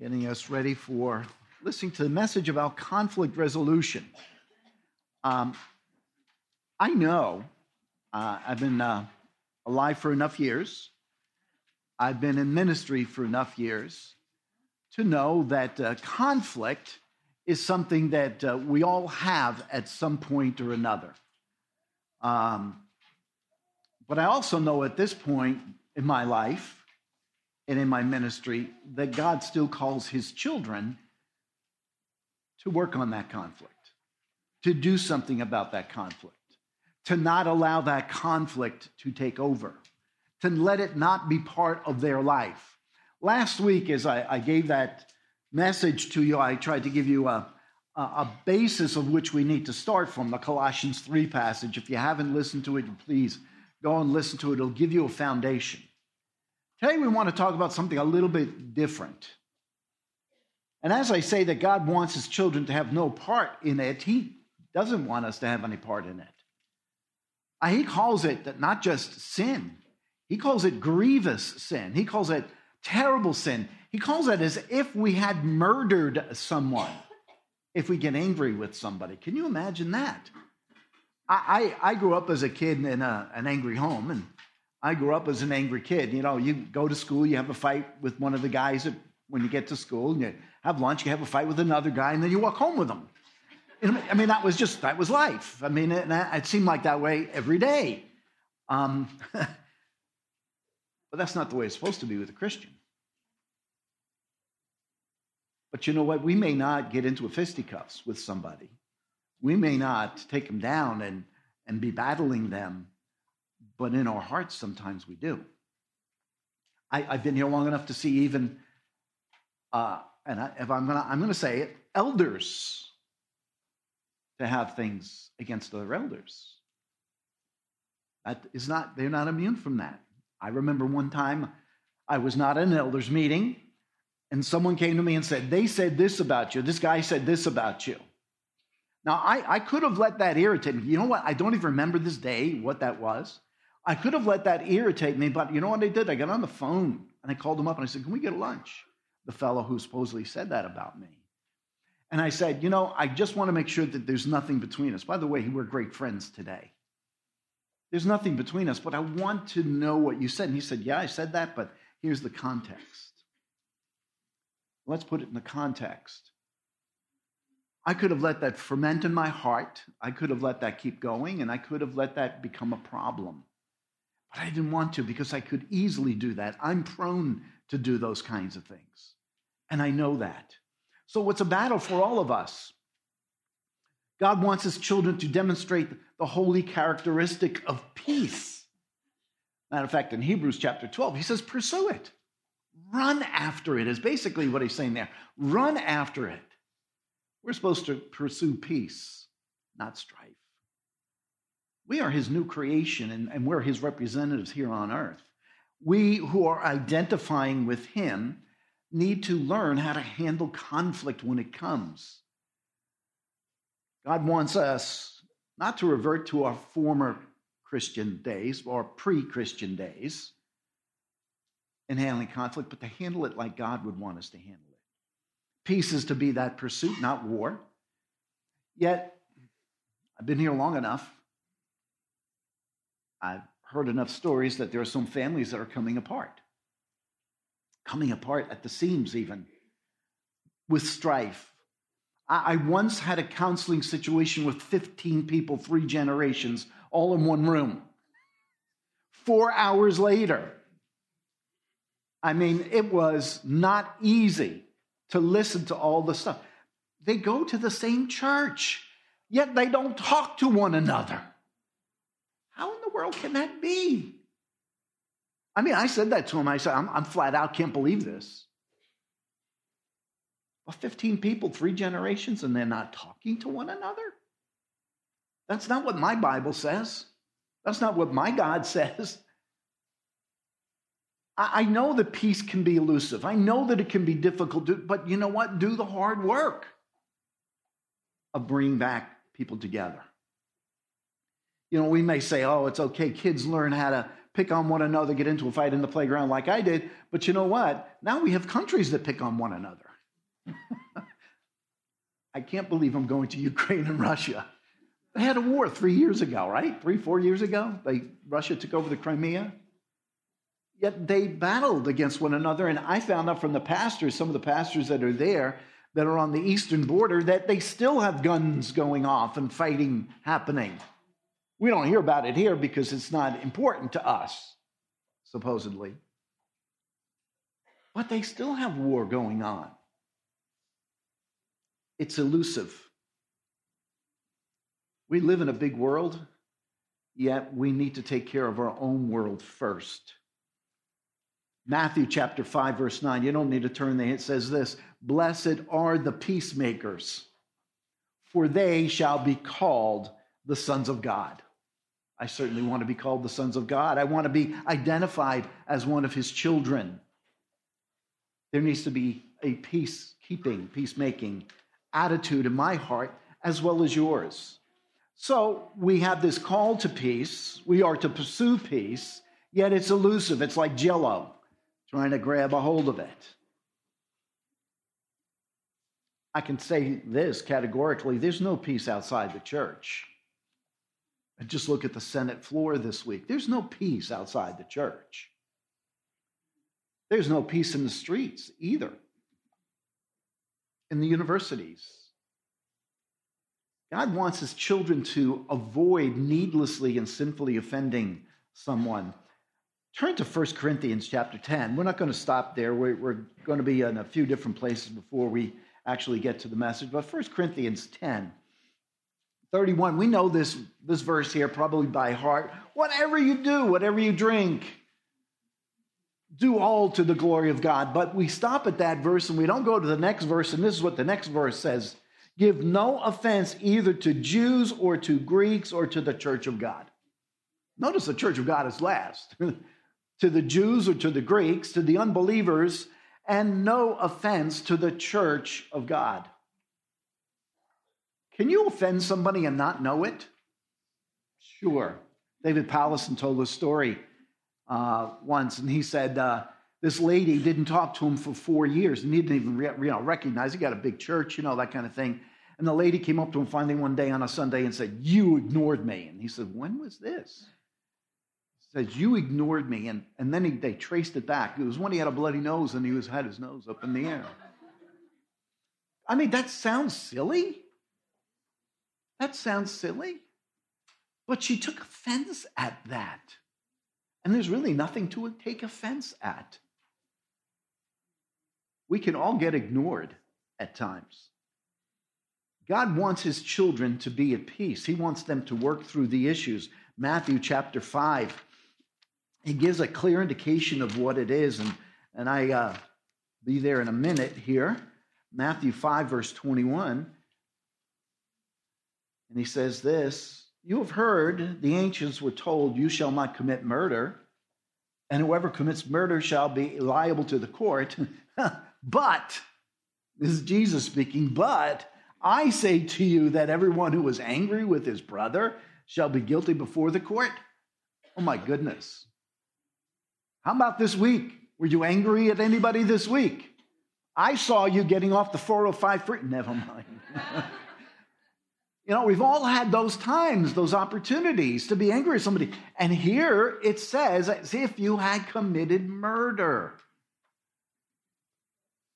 getting us ready for listening to the message about conflict resolution. Um, I know uh, I've been uh, alive for enough years, I've been in ministry for enough years to know that uh, conflict is something that uh, we all have at some point or another. Um, but I also know at this point in my life and in my ministry that God still calls his children to work on that conflict, to do something about that conflict, to not allow that conflict to take over, to let it not be part of their life. Last week, as I, I gave that message to you, I tried to give you a, a, basis of which we need to start from the Colossians 3 passage. If you haven't listened to it, please go and listen to it. It'll give you a foundation. Today, we want to talk about something a little bit different. And as I say that God wants his children to have no part in it, he doesn't want us to have any part in it. Uh, he calls it not just sin, he calls it grievous sin. He calls it terrible sin. He calls it as if we had murdered someone, if we get angry with somebody. Can you imagine that? I, I, I grew up as a kid in a, an angry home, and I grew up as an angry kid. You know, you go to school, you have a fight with one of the guys that, when you get to school, and you have lunch, you have a fight with another guy, and then you walk home with them. I mean, that was just, that was life. I mean, it, it seemed like that way every day. Um, but that's not the way it's supposed to be with a Christian. But you know what? We may not get into a fisticuffs with somebody. We may not take them down and, and be battling them but in our hearts, sometimes we do. I, have been here long enough to see even, uh, and I, if I'm gonna, I'm gonna say it, elders to have things against other elders. That is not, they're not immune from that. I remember one time I was not in an elders meeting, and someone came to me and said, They said this about you. This guy said this about you. Now, I, I could have let that irritate me. You know what? I don't even remember this day what that was. I could have let that irritate me, but you know what I did? I got on the phone and I called him up and I said, Can we get lunch? The fellow who supposedly said that about me. And I said, You know, I just want to make sure that there's nothing between us. By the way, we're great friends today. There's nothing between us, but I want to know what you said. And he said, Yeah, I said that, but here's the context. Let's put it in the context. I could have let that ferment in my heart. I could have let that keep going, and I could have let that become a problem. But I didn't want to because I could easily do that. I'm prone to do those kinds of things. And I know that. So it's a battle for all of us. God wants his children to demonstrate the holy characteristic of peace. Matter of fact, in Hebrews chapter 12, he says, pursue it. Run after it, is basically what he's saying there. Run after it. We're supposed to pursue peace, not strife. We are his new creation and, and we're his representatives here on earth. We who are identifying with him need to learn how to handle conflict when it comes. God wants us not to revert to our former Christian days or pre Christian days in handling conflict, but to handle it like God would want us to handle it. Peace is to be that pursuit, not war. Yet, I've been here long enough I've heard enough stories that there are some families that are coming apart, coming apart at the seams, even with strife. I once had a counseling situation with 15 people, three generations, all in one room. Four hours later, I mean, it was not easy to listen to all the stuff. They go to the same church, yet they don't talk to one another world can that be? I mean, I said that to him. I said, I'm, I'm flat out, can't believe this. Well, 15 people, three generations, and they're not talking to one another? That's not what my Bible says. That's not what my God says. I, I know that peace can be elusive. I know that it can be difficult, to, but you know what? Do the hard work of bringing back people together. You know, we may say, oh, it's okay, kids learn how to pick on one another, get into a fight in the playground like I did. But you know what? Now we have countries that pick on one another. I can't believe I'm going to Ukraine and Russia. They had a war three years ago, right? Three, four years ago. They Russia took over the Crimea. Yet they battled against one another. And I found out from the pastors, some of the pastors that are there, that are on the eastern border, that they still have guns going off and fighting happening. We don't hear about it here because it's not important to us, supposedly. But they still have war going on. It's elusive. We live in a big world, yet we need to take care of our own world first. Matthew chapter 5, verse 9. You don't need to turn there. It says this Blessed are the peacemakers, for they shall be called the sons of God. I certainly want to be called the sons of God. I want to be identified as one of his children. There needs to be a peacekeeping, peacemaking attitude in my heart as well as yours. So we have this call to peace. We are to pursue peace, yet it's elusive. It's like jello, trying to grab a hold of it. I can say this categorically there's no peace outside the church. And just look at the Senate floor this week. There's no peace outside the church. There's no peace in the streets either, in the universities. God wants his children to avoid needlessly and sinfully offending someone. Turn to 1 Corinthians chapter 10. We're not going to stop there. We're, we're going to be in a few different places before we actually get to the message. But 1 Corinthians 10. 31, we know this, this verse here probably by heart. Whatever you do, whatever you drink, do all to the glory of God. But we stop at that verse and we don't go to the next verse. And this is what the next verse says Give no offense either to Jews or to Greeks or to the church of God. Notice the church of God is last. to the Jews or to the Greeks, to the unbelievers, and no offense to the church of God. Can you offend somebody and not know it? Sure. David Powlison told a story uh, once, and he said uh, this lady didn't talk to him for four years, and he didn't even re- you know, recognize he got a big church, you know, that kind of thing. And the lady came up to him finally one day on a Sunday and said, You ignored me. And he said, When was this? He says, You ignored me. And, and then he, they traced it back. It was when he had a bloody nose and he was, had his nose up in the air. I mean, that sounds silly. That sounds silly. But she took offense at that. And there's really nothing to take offense at. We can all get ignored at times. God wants his children to be at peace. He wants them to work through the issues. Matthew chapter 5, he gives a clear indication of what it is. And, and I uh, be there in a minute here. Matthew 5, verse 21. And he says this You have heard the ancients were told, You shall not commit murder, and whoever commits murder shall be liable to the court. but, this is Jesus speaking, but I say to you that everyone who is angry with his brother shall be guilty before the court. Oh my goodness. How about this week? Were you angry at anybody this week? I saw you getting off the 405 free. Never mind. You know, we've all had those times, those opportunities to be angry at somebody. And here it says as if you had committed murder.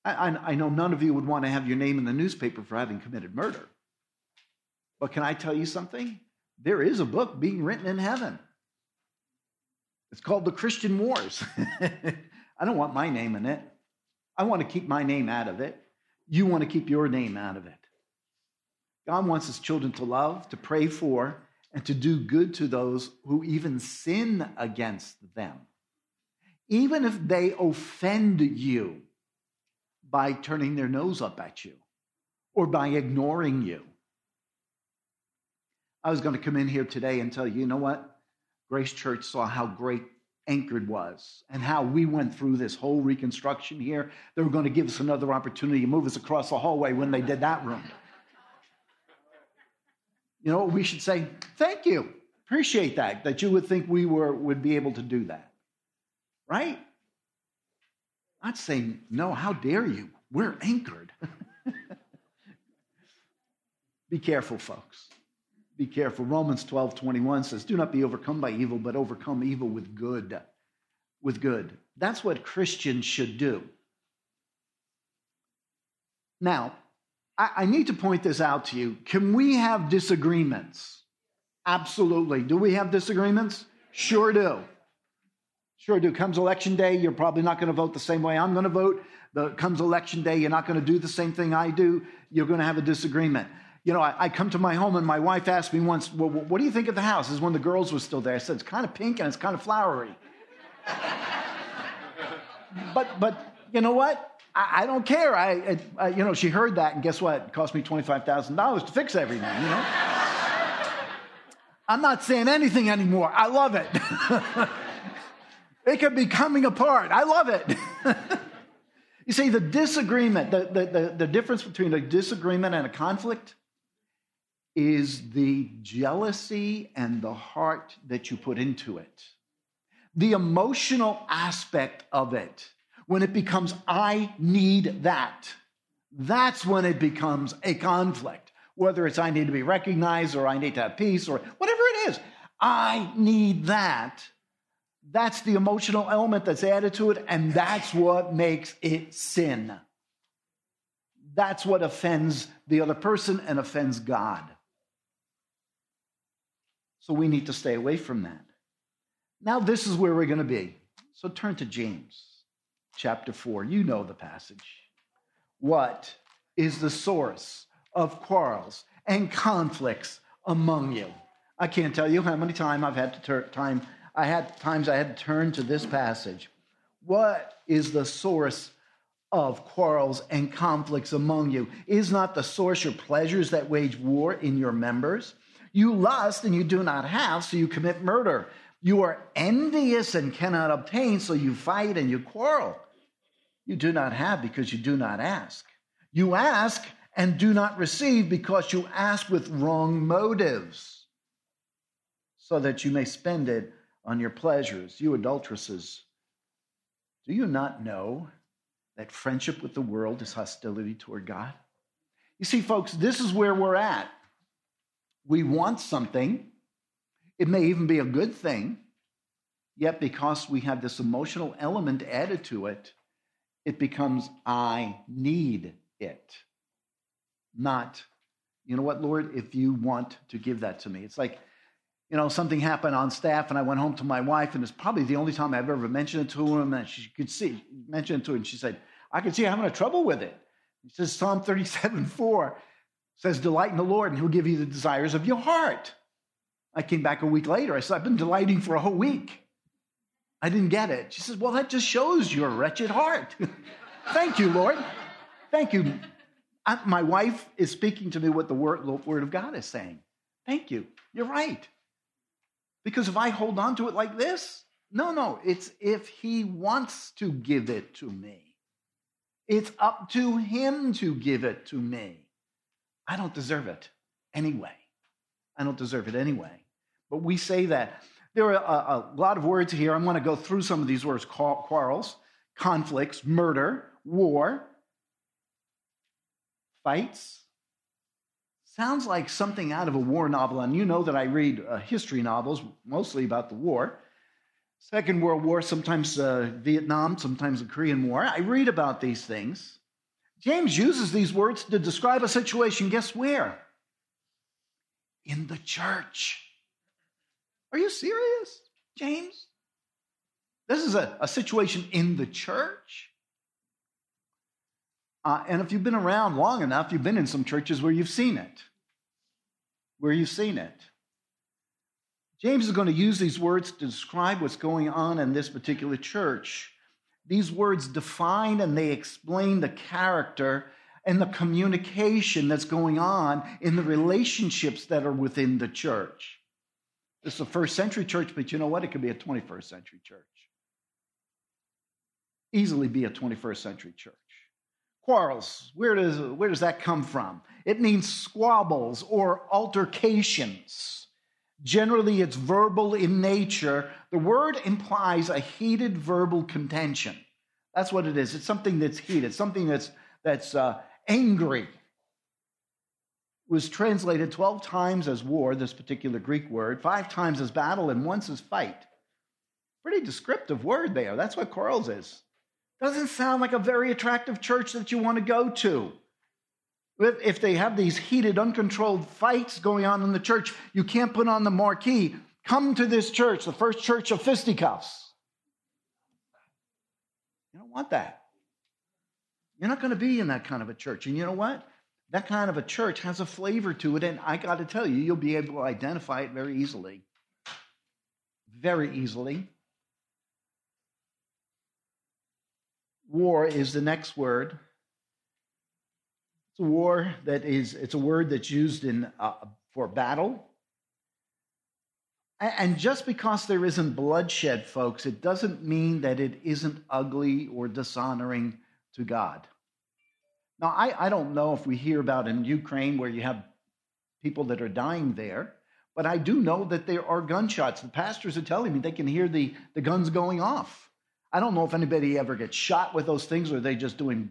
I, I, know none of you would want to have your name in the newspaper for having committed murder. But can I tell you something? There is a book being written in heaven. It's called The Christian Wars. I don't want my name in it. I want to keep my name out of it. You want to keep your name out of it. God wants his children to love, to pray for, and to do good to those who even sin against them, even if they offend you by turning their nose up at you or by ignoring you. I was going to come in here today and tell you, you know what? Grace Church saw how great Anchored was and how we went through this whole reconstruction here. They were going to give us another opportunity to move us across the hallway when they did that room. You know we should say? Thank you. Appreciate that, that you would think we were, would be able to do that. Right? Not saying, no, how dare you? We're anchored. be careful, folks. Be careful. Romans 12 21 says, Do not be overcome by evil, but overcome evil with good. With good. That's what Christians should do. Now, I, I need to point this out to you. Can we have disagreements? Absolutely. Do we have disagreements? Sure do. Sure do. Comes election day, you're probably not going to vote the same way I'm going to vote. The, comes election day, you're not going to do the same thing I do. You're going to have a disagreement. You know, I, I, come to my home and my wife asked me once, well, what do you think of the house? This is when the girls were still there. I said, it's kind of pink and it's kind of flowery. but, but you know what? I, I don't care. I, I, you know, she heard that, and guess what? It cost me $25,000 to fix everything, you know? I'm not saying anything anymore. I love it. it could be coming apart. I love it. you see, the disagreement, the, the, the, the difference between a disagreement and a conflict is the jealousy and the heart that you put into it, the emotional aspect of it when it becomes, I need that. That's when it becomes a conflict. Whether it's I need to be recognized or I need to have peace or whatever it is, I need that. That's the emotional element that's added to it, and that's what makes it sin. That's what offends the other person and offends God. So we need to stay away from that. Now, this is where we're going to be. So turn to James chapter 4. You know the passage. What is the source of quarrels and conflicts among you? I can't tell you how many times I've had to time I had times I had to turn to this passage. What is the source of quarrels and conflicts among you? Is not the source your pleasures that wage war in your members? You lust and you do not have, so you commit murder. You are envious and cannot obtain, so you fight and you quarrel. You do not have because you do not ask. You ask and do not receive because you ask with wrong motives, so that you may spend it on your pleasures. You adulteresses, do you not know that friendship with the world is hostility toward God? You see, folks, this is where we're at. We want something, it may even be a good thing, yet because we have this emotional element added to it, it becomes I need it. Not, you know what, Lord, if you want to give that to me. It's like, you know, something happened on staff, and I went home to my wife, and it's probably the only time I've ever mentioned it to her, and she could see, mentioned it to her, and she said, I could see I'm having trouble with it. He says, Psalm 37 4 says, Delight in the Lord, and he'll give you the desires of your heart. I came back a week later. I said, I've been delighting for a whole week. I didn't get it. She says, Well, that just shows your wretched heart. Thank you, Lord. Thank you. I, my wife is speaking to me what the word, the word of God is saying. Thank you. You're right. Because if I hold on to it like this, no, no, it's if he wants to give it to me. It's up to him to give it to me. I don't deserve it anyway. I don't deserve it anyway. But we say that. There are a, a lot of words here. I'm going to go through some of these words quarrels, conflicts, murder, war, fights. Sounds like something out of a war novel. And you know that I read uh, history novels, mostly about the war. Second World War, sometimes uh, Vietnam, sometimes the Korean War. I read about these things. James uses these words to describe a situation, guess where? In the church. Are you serious, James? This is a, a situation in the church. Uh, and if you've been around long enough, you've been in some churches where you've seen it. Where you've seen it. James is going to use these words to describe what's going on in this particular church. These words define and they explain the character and the communication that's going on in the relationships that are within the church. Is a first century church, but you know what? It could be a 21st century church. Easily be a 21st century church. Quarrels, where does, where does that come from? It means squabbles or altercations, Generally, it's verbal in nature. The word implies a heated verbal contention. That's what it is. It's something that's heated, something that's, that's uh, angry. Was translated 12 times as war, this particular Greek word, five times as battle, and once as fight. Pretty descriptive word there. That's what quarrels is. Doesn't sound like a very attractive church that you want to go to. If they have these heated, uncontrolled fights going on in the church, you can't put on the marquee, come to this church, the first church of fisticuffs. You don't want that. You're not going to be in that kind of a church. And you know what? That kind of a church has a flavor to it. And I got to tell you, you'll be able to identify it very easily. Very easily. War is the next word. It's a war that is, it's a word that's used in, uh, for battle. And just because there isn't bloodshed, folks, it doesn't mean that it isn't ugly or dishonoring to God. Now, I, I don't know if we hear about in Ukraine where you have people that are dying there, but I do know that there are gunshots. The pastors are telling me they can hear the, the guns going off. I don't know if anybody ever gets shot with those things or they just doing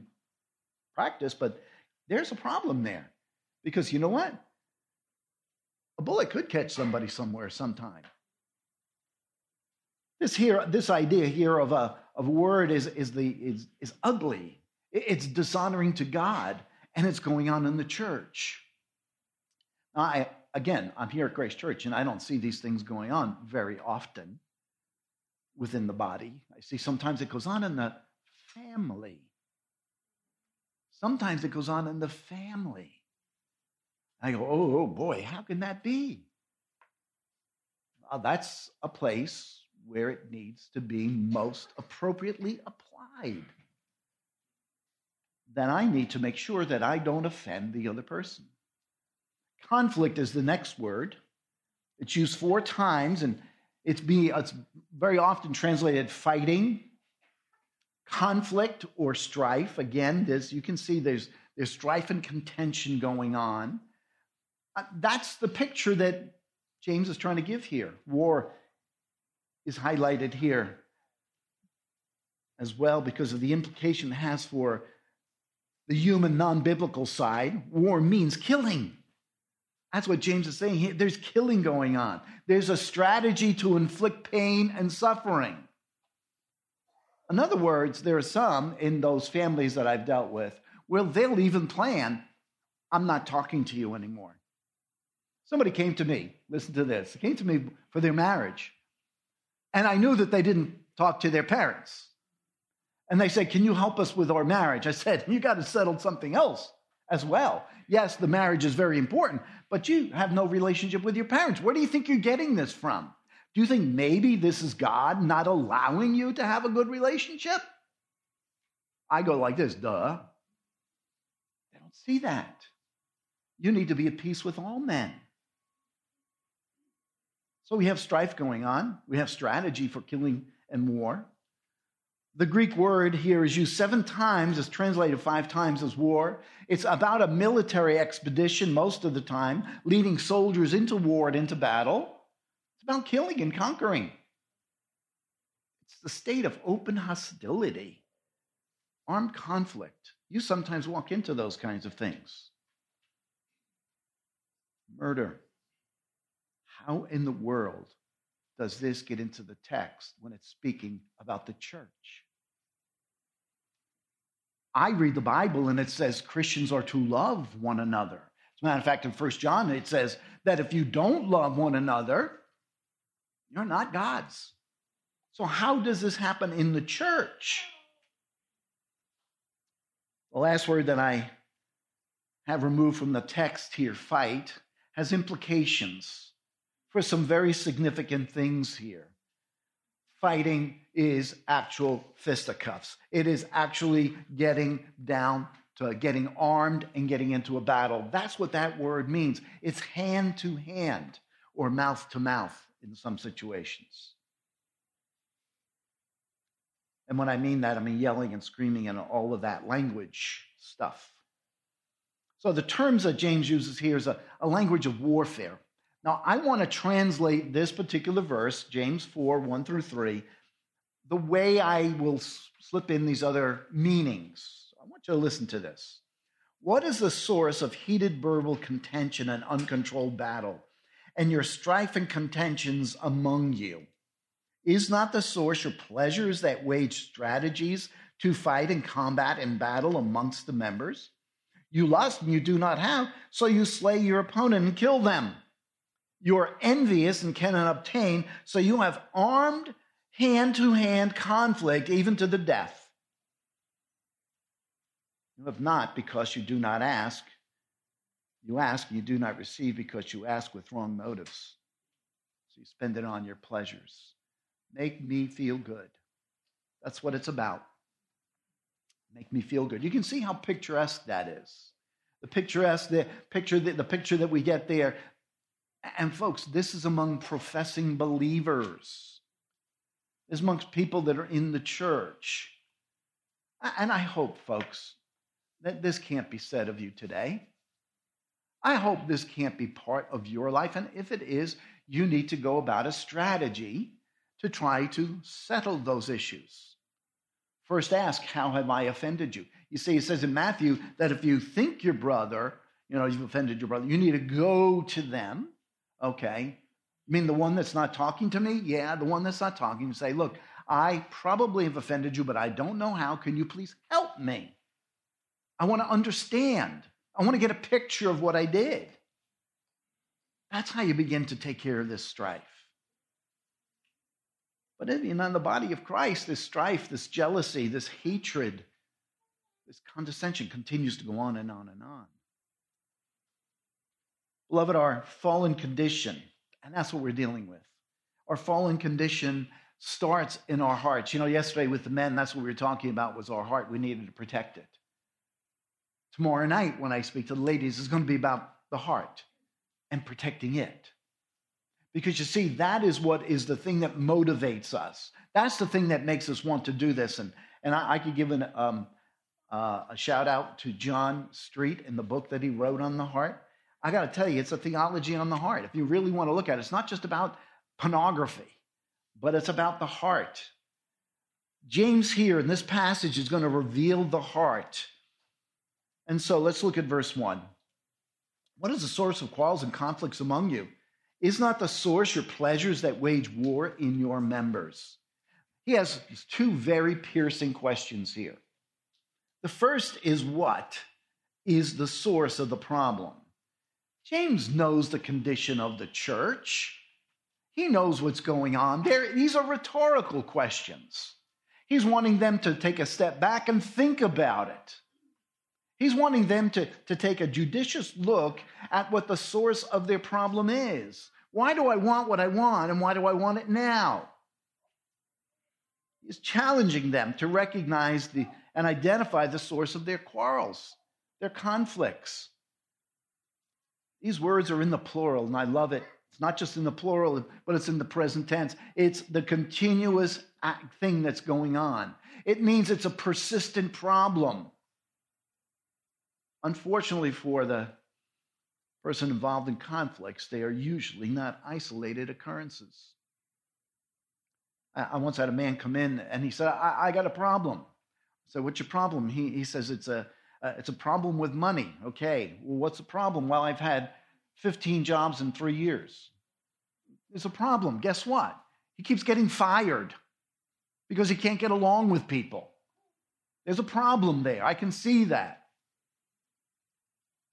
practice, but there's a problem there. Because you know what? A bullet could catch somebody somewhere sometime. This here, this idea here of a, of word is, is, the, is, is ugly. It's dishonoring to God, and it's going on in the church. I, again, I'm here at Grace Church, and I don't see these things going on very often within the body. I see sometimes it goes on in the family. Sometimes it goes on in the family. I go, oh, oh boy, how can that be? Well, that's a place where it needs to be most appropriately applied. Then I need to make sure that I don't offend the other person. Conflict is the next word. It's used four times, and it's, be, it's very often translated fighting, conflict, or strife. Again, this you can see there's, there's strife and contention going on. Uh, that's the picture that James is trying to give here. War is highlighted here as well because of the implication it has for the human non biblical side. War means killing. That's what James is saying. There's killing going on, there's a strategy to inflict pain and suffering. In other words, there are some in those families that I've dealt with where they'll even plan, I'm not talking to you anymore. Somebody came to me, listen to this, they came to me for their marriage. And I knew that they didn't talk to their parents. And they said, Can you help us with our marriage? I said, You got to settle something else as well. Yes, the marriage is very important, but you have no relationship with your parents. Where do you think you're getting this from? Do you think maybe this is God not allowing you to have a good relationship? I go like this, duh. They don't see that. You need to be at peace with all men. So we have strife going on. We have strategy for killing and war. The Greek word here is used seven times, it's translated five times as war. It's about a military expedition most of the time, leading soldiers into war and into battle. It's about killing and conquering. It's the state of open hostility, armed conflict. You sometimes walk into those kinds of things. Murder. How in the world does this get into the text when it's speaking about the church? I read the Bible and it says Christians are to love one another. As a matter of fact, in First John, it says that if you don't love one another, you're not God's. So, how does this happen in the church? The last word that I have removed from the text here, fight, has implications for some very significant things here. Fighting is actual fisticuffs. It is actually getting down to getting armed and getting into a battle. That's what that word means. It's hand to hand or mouth to mouth in some situations. And when I mean that, I mean yelling and screaming and all of that language stuff. So the terms that James uses here is a, a language of warfare. Now, I want to translate this particular verse, James 4 1 through 3, the way I will slip in these other meanings. I want you to listen to this. What is the source of heated verbal contention and uncontrolled battle, and your strife and contentions among you? Is not the source your pleasures that wage strategies to fight and combat and battle amongst the members? You lust and you do not have, so you slay your opponent and kill them. You are envious and cannot obtain, so you have armed hand to hand conflict, even to the death. You have not because you do not ask. You ask, you do not receive because you ask with wrong motives. So you spend it on your pleasures. Make me feel good. That's what it's about. Make me feel good. You can see how picturesque that is. The picturesque, the picture, the, the picture that we get there. And folks, this is among professing believers. This is amongst people that are in the church. And I hope, folks, that this can't be said of you today. I hope this can't be part of your life. And if it is, you need to go about a strategy to try to settle those issues. First, ask, How have I offended you? You see, it says in Matthew that if you think your brother, you know, you've offended your brother, you need to go to them. Okay. I mean the one that's not talking to me? Yeah, the one that's not talking. Say, Look, I probably have offended you, but I don't know how. Can you please help me? I want to understand. I want to get a picture of what I did. That's how you begin to take care of this strife. But in the body of Christ, this strife, this jealousy, this hatred, this condescension continues to go on and on and on. Beloved, our fallen condition, and that's what we're dealing with. Our fallen condition starts in our hearts. You know, yesterday with the men, that's what we were talking about was our heart. We needed to protect it. Tomorrow night, when I speak to the ladies, is going to be about the heart and protecting it. Because you see, that is what is the thing that motivates us. That's the thing that makes us want to do this. And, and I, I could give an, um, uh, a shout out to John Street in the book that he wrote on the heart. I got to tell you, it's a theology on the heart. If you really want to look at it, it's not just about pornography, but it's about the heart. James here in this passage is going to reveal the heart and so let's look at verse 1. What is the source of quarrels and conflicts among you? Is not the source your pleasures that wage war in your members? He has two very piercing questions here. The first is what is the source of the problem? James knows the condition of the church. He knows what's going on there. These are rhetorical questions. He's wanting them to take a step back and think about it. He's wanting them to, to take a judicious look at what the source of their problem is. Why do I want what I want, and why do I want it now? He's challenging them to recognize the, and identify the source of their quarrels, their conflicts. These words are in the plural, and I love it. It's not just in the plural, but it's in the present tense. It's the continuous thing that's going on. It means it's a persistent problem. Unfortunately, for the person involved in conflicts, they are usually not isolated occurrences. I once had a man come in and he said, I, I got a problem. I said, What's your problem? He, he says, it's a, uh, it's a problem with money. Okay, well, what's the problem? Well, I've had 15 jobs in three years. There's a problem. Guess what? He keeps getting fired because he can't get along with people. There's a problem there. I can see that.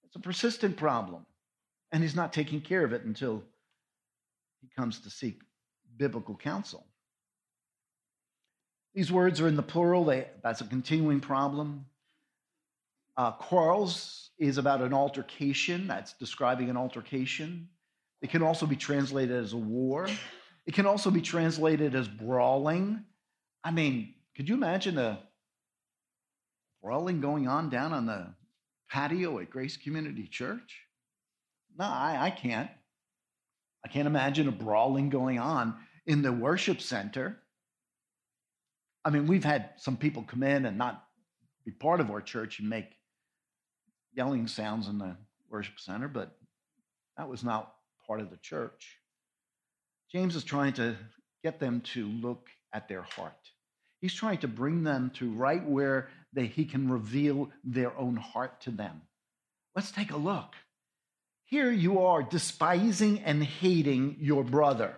It's a persistent problem. And he's not taking care of it until he comes to seek biblical counsel. These words are in the plural, they, that's a continuing problem. Uh, quarrels is about an altercation, that's describing an altercation. It can also be translated as a war. It can also be translated as brawling. I mean, could you imagine a brawling going on down on the patio at Grace Community Church? No, I, I can't. I can't imagine a brawling going on in the worship center. I mean, we've had some people come in and not be part of our church and make yelling sounds in the worship center, but that was not part of the church. James is trying to get them to look at their heart. He's trying to bring them to right where they, he can reveal their own heart to them. Let's take a look. Here you are despising and hating your brother.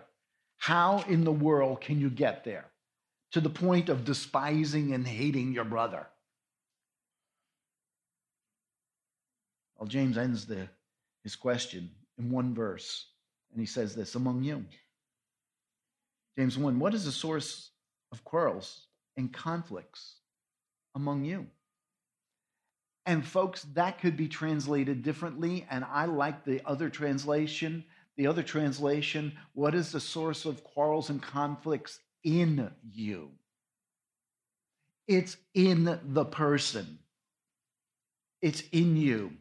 How in the world can you get there? To the point of despising and hating your brother. Well, James ends the, his question in one verse, and he says this among you. James 1 What is the source of quarrels and conflicts among you? And folks, that could be translated differently. And I like the other translation. The other translation, what is the source of quarrels and conflicts in you? It's in the person, it's in you.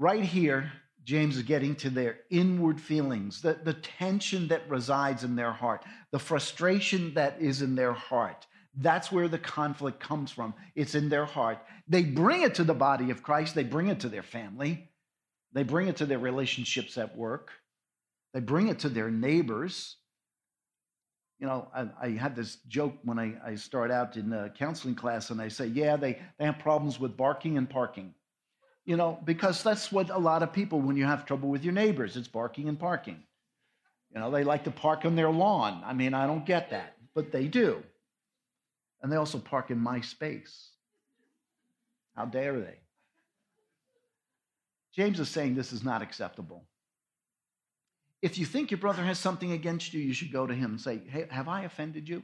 Right here, James is getting to their inward feelings, the, the tension that resides in their heart, the frustration that is in their heart. That's where the conflict comes from. It's in their heart. They bring it to the body of Christ, they bring it to their family, they bring it to their relationships at work, they bring it to their neighbors. You know, I, I had this joke when I, I start out in a counseling class, and I say, Yeah, they, they have problems with barking and parking you know, because that's what a lot of people, when you have trouble with your neighbors, it's barking and parking. You know, they like to park on their lawn. I mean, I don't get that, but they do. And they also park in my space. How dare they? James is saying this is not acceptable. If you think your brother has something against you, you should go to him and say, Hey, have I offended you?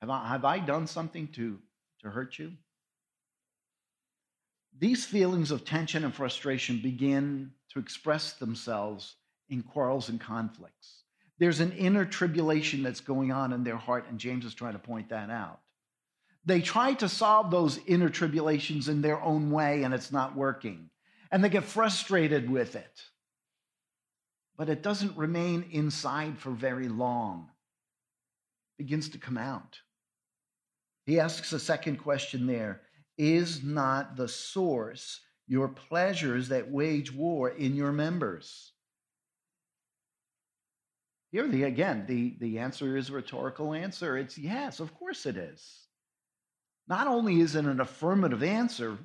Have I, have I done something to, to hurt you? These feelings of tension and frustration begin to express themselves in quarrels and conflicts. There's an inner tribulation that's going on in their heart, and James is trying to point that out. They try to solve those inner tribulations in their own way, and it's not working. And they get frustrated with it. But it doesn't remain inside for very long, it begins to come out. He asks a second question there is not the source your pleasures that wage war in your members? Here, the, again, the, the answer is a rhetorical answer. It's yes, of course it is. Not only is it an affirmative answer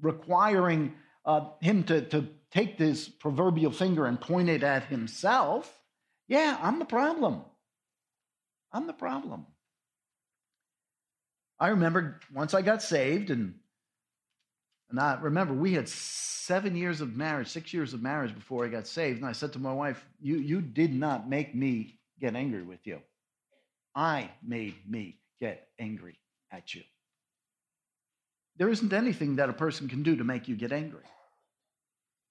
requiring uh, him to, to take this proverbial finger and point it at himself, yeah, I'm the problem. I'm the problem. I remember once I got saved, and and I remember we had seven years of marriage, six years of marriage before I got saved. And I said to my wife, You, you did not make me get angry with you. I made me get angry at you. There isn't anything that a person can do to make you get angry.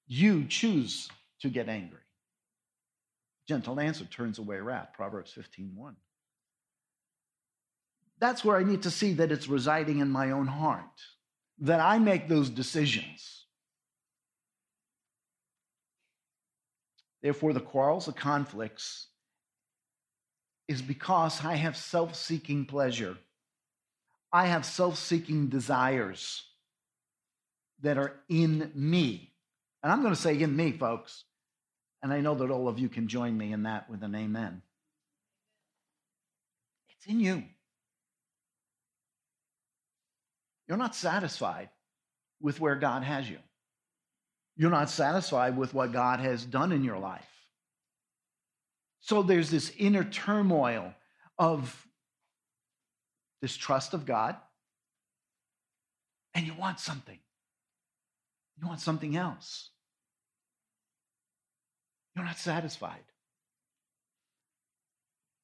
You choose to get angry. Gentle answer turns away wrath, Proverbs 15 1. That's where I need to see that it's residing in my own heart, that I make those decisions. Therefore, the quarrels, the conflicts, is because I have self seeking pleasure. I have self seeking desires that are in me. And I'm going to say in me, folks. And I know that all of you can join me in that with an amen. It's in you. You're not satisfied with where God has you. You're not satisfied with what God has done in your life. So there's this inner turmoil of distrust of God, and you want something. You want something else. You're not satisfied.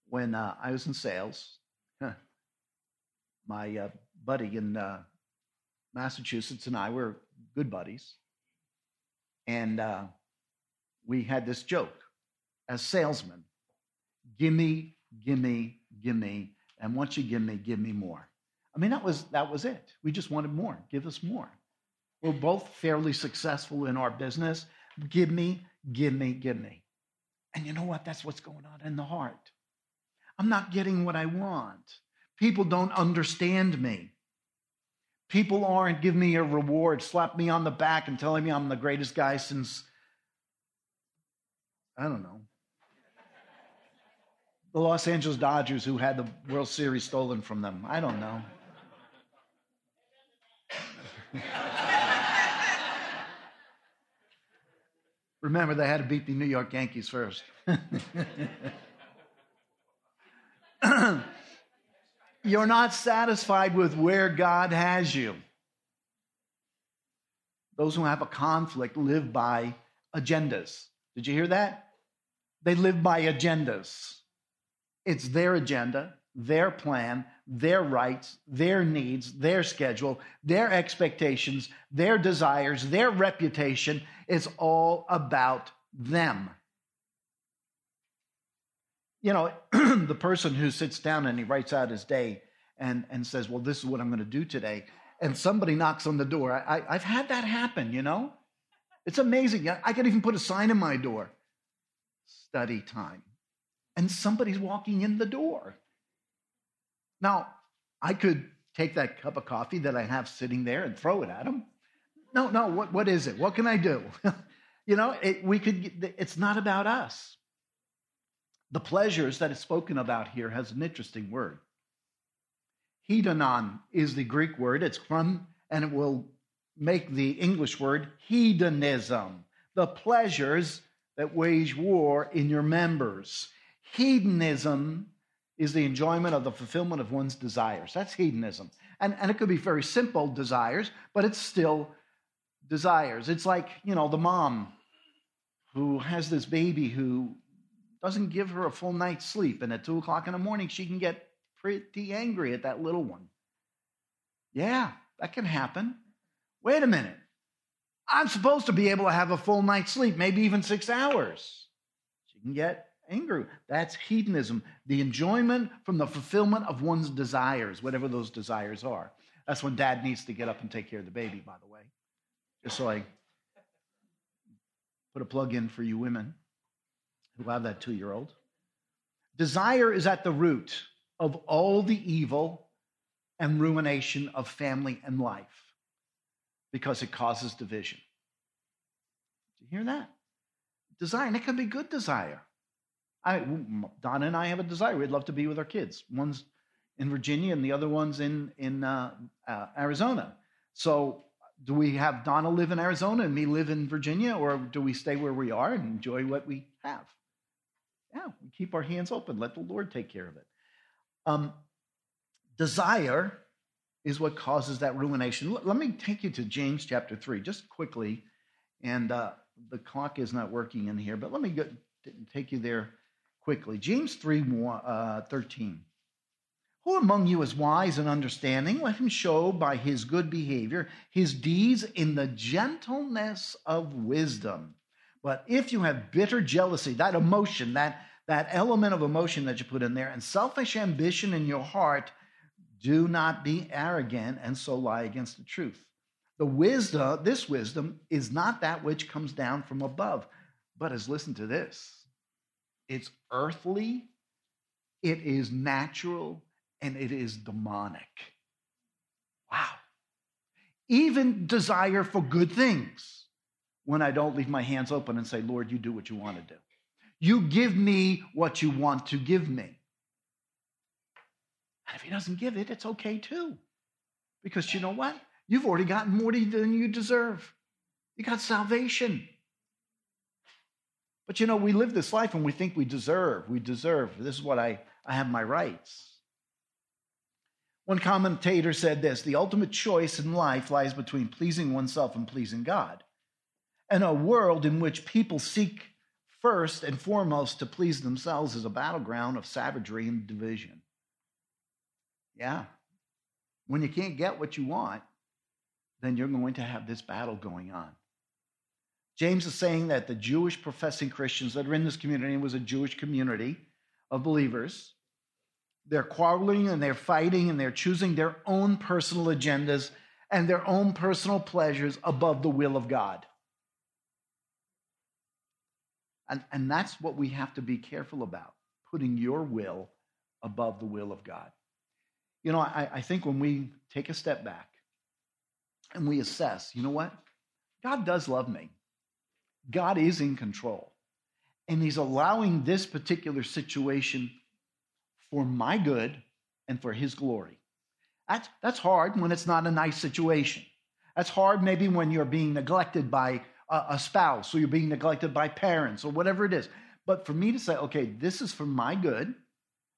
When uh, I was in sales, huh, my uh, buddy in uh, Massachusetts and I were good buddies. And uh, we had this joke as salesmen gimme, gimme, gimme. And once you give me, give me more. I mean, that was, that was it. We just wanted more. Give us more. We're both fairly successful in our business. Give me, give me, give me. And you know what? That's what's going on in the heart. I'm not getting what I want. People don't understand me. People aren't giving me a reward, slap me on the back and telling me I'm the greatest guy since I don't know. The Los Angeles Dodgers who had the World Series stolen from them. I don't know. Remember, they had to beat the New York Yankees first. You're not satisfied with where God has you. Those who have a conflict live by agendas. Did you hear that? They live by agendas. It's their agenda, their plan, their rights, their needs, their schedule, their expectations, their desires, their reputation. It's all about them. You know, the person who sits down and he writes out his day and, and says, Well, this is what I'm going to do today. And somebody knocks on the door. I, I've had that happen, you know? It's amazing. I could even put a sign in my door study time. And somebody's walking in the door. Now, I could take that cup of coffee that I have sitting there and throw it at them. No, no, what, what is it? What can I do? you know, it, we could, it's not about us. The pleasures that is spoken about here has an interesting word. Hedonon is the Greek word. It's from, and it will make the English word hedonism, the pleasures that wage war in your members. Hedonism is the enjoyment of the fulfillment of one's desires. That's hedonism. And, and it could be very simple desires, but it's still desires. It's like, you know, the mom who has this baby who doesn't give her a full night's sleep, and at two o'clock in the morning, she can get pretty angry at that little one. Yeah, that can happen. Wait a minute. I'm supposed to be able to have a full night's sleep, maybe even six hours. She can get angry. That's hedonism, the enjoyment from the fulfillment of one's desires, whatever those desires are. That's when dad needs to get up and take care of the baby, by the way. Just so I put a plug in for you women who have that two year old. Desire is at the root of all the evil and ruination of family and life because it causes division. Did you hear that? Desire, and it can be good desire. I, Donna and I have a desire. We'd love to be with our kids. One's in Virginia and the other one's in in uh, uh, Arizona. So, do we have Donna live in Arizona and me live in Virginia, or do we stay where we are and enjoy what we have? Yeah, we keep our hands open. Let the Lord take care of it. Um, desire is what causes that ruination. Let me take you to James chapter 3, just quickly. And uh, the clock is not working in here, but let me go, take you there quickly. James 3 uh, 13. Who among you is wise and understanding? Let him show by his good behavior his deeds in the gentleness of wisdom. But if you have bitter jealousy, that emotion, that, that element of emotion that you put in there, and selfish ambition in your heart, do not be arrogant and so lie against the truth. The wisdom, this wisdom, is not that which comes down from above, but is listen to this. It's earthly, it is natural, and it is demonic. Wow. Even desire for good things when I don't leave my hands open and say, Lord, you do what you want to do. You give me what you want to give me. And if he doesn't give it, it's okay too. Because you know what? You've already gotten more than you deserve. You got salvation. But you know, we live this life and we think we deserve. We deserve. This is what I, I have my rights. One commentator said this the ultimate choice in life lies between pleasing oneself and pleasing God. And a world in which people seek first and foremost to please themselves is a battleground of savagery and division. Yeah. When you can't get what you want, then you're going to have this battle going on. James is saying that the Jewish professing Christians that are in this community, it was a Jewish community of believers, they're quarreling and they're fighting and they're choosing their own personal agendas and their own personal pleasures above the will of God. And, and that's what we have to be careful about putting your will above the will of God. You know, I, I think when we take a step back and we assess, you know what? God does love me. God is in control. and he's allowing this particular situation for my good and for his glory. That's, that's hard when it's not a nice situation. That's hard maybe when you're being neglected by a, a spouse or you're being neglected by parents or whatever it is. But for me to say, okay, this is for my good,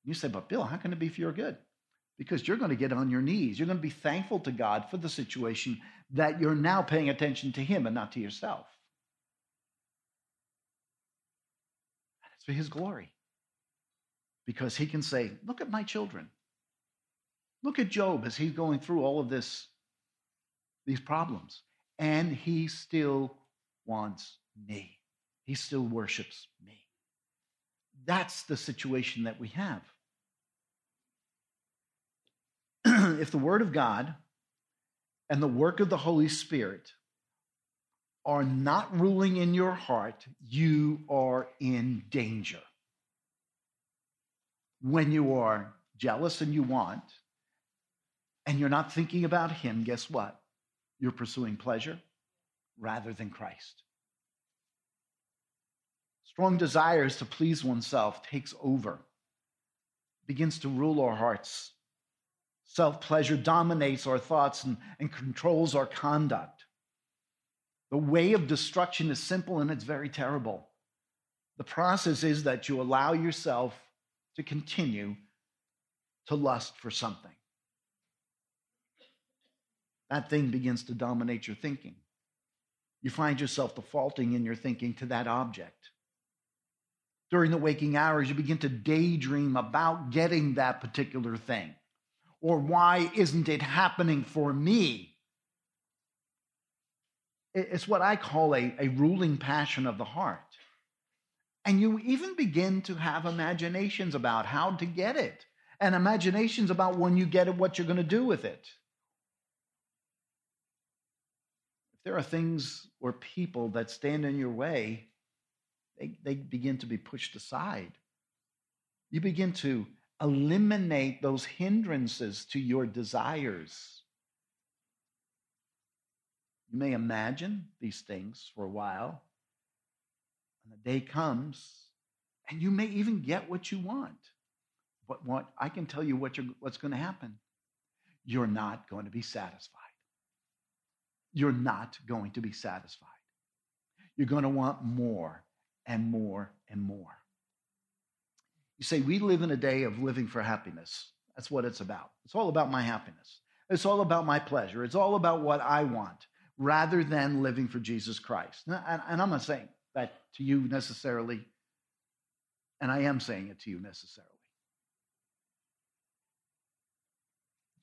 you say, but Bill, how can it be for your good? Because you're going to get on your knees. You're going to be thankful to God for the situation that you're now paying attention to Him and not to yourself. It's for His glory. Because He can say, look at my children. Look at Job as he's going through all of this, these problems. And he still wants me. He still worships me. That's the situation that we have. if the Word of God and the work of the Holy Spirit are not ruling in your heart, you are in danger. When you are jealous and you want, and you're not thinking about Him, guess what? You're pursuing pleasure rather than Christ. Strong desires to please oneself takes over, begins to rule our hearts. Self pleasure dominates our thoughts and, and controls our conduct. The way of destruction is simple and it's very terrible. The process is that you allow yourself to continue to lust for something that thing begins to dominate your thinking. You find yourself defaulting in your thinking to that object. During the waking hours, you begin to daydream about getting that particular thing. Or why isn't it happening for me? It's what I call a, a ruling passion of the heart. And you even begin to have imaginations about how to get it, and imaginations about when you get it, what you're going to do with it. There are things or people that stand in your way, they, they begin to be pushed aside. You begin to eliminate those hindrances to your desires. You may imagine these things for a while, and the day comes, and you may even get what you want. But what I can tell you what what's going to happen. You're not going to be satisfied you're not going to be satisfied. You're going to want more and more and more. You say, We live in a day of living for happiness. That's what it's about. It's all about my happiness. It's all about my pleasure. It's all about what I want rather than living for Jesus Christ. And I'm not saying that to you necessarily, and I am saying it to you necessarily.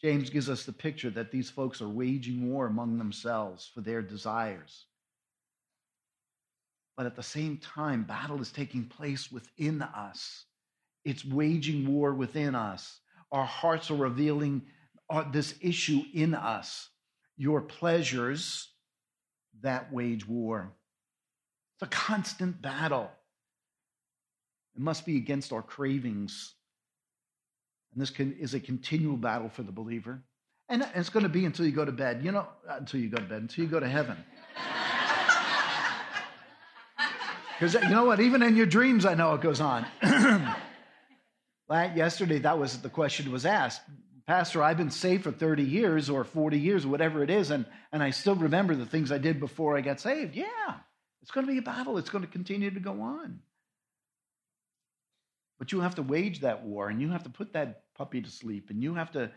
James gives us the picture that these folks are waging war among themselves for their desires. But at the same time, battle is taking place within us. It's waging war within us. Our hearts are revealing uh, this issue in us. Your pleasures that wage war. It's a constant battle. It must be against our cravings and this can, is a continual battle for the believer. And it's going to be until you go to bed. You know, until you go to bed, until you go to heaven. Because you know what? Even in your dreams, I know it goes on. Yesterday, that was the question was asked. Pastor, I've been saved for 30 years or 40 years, or whatever it is, and, and I still remember the things I did before I got saved. Yeah, it's going to be a battle. It's going to continue to go on. But you have to wage that war and you have to put that puppy to sleep and you have to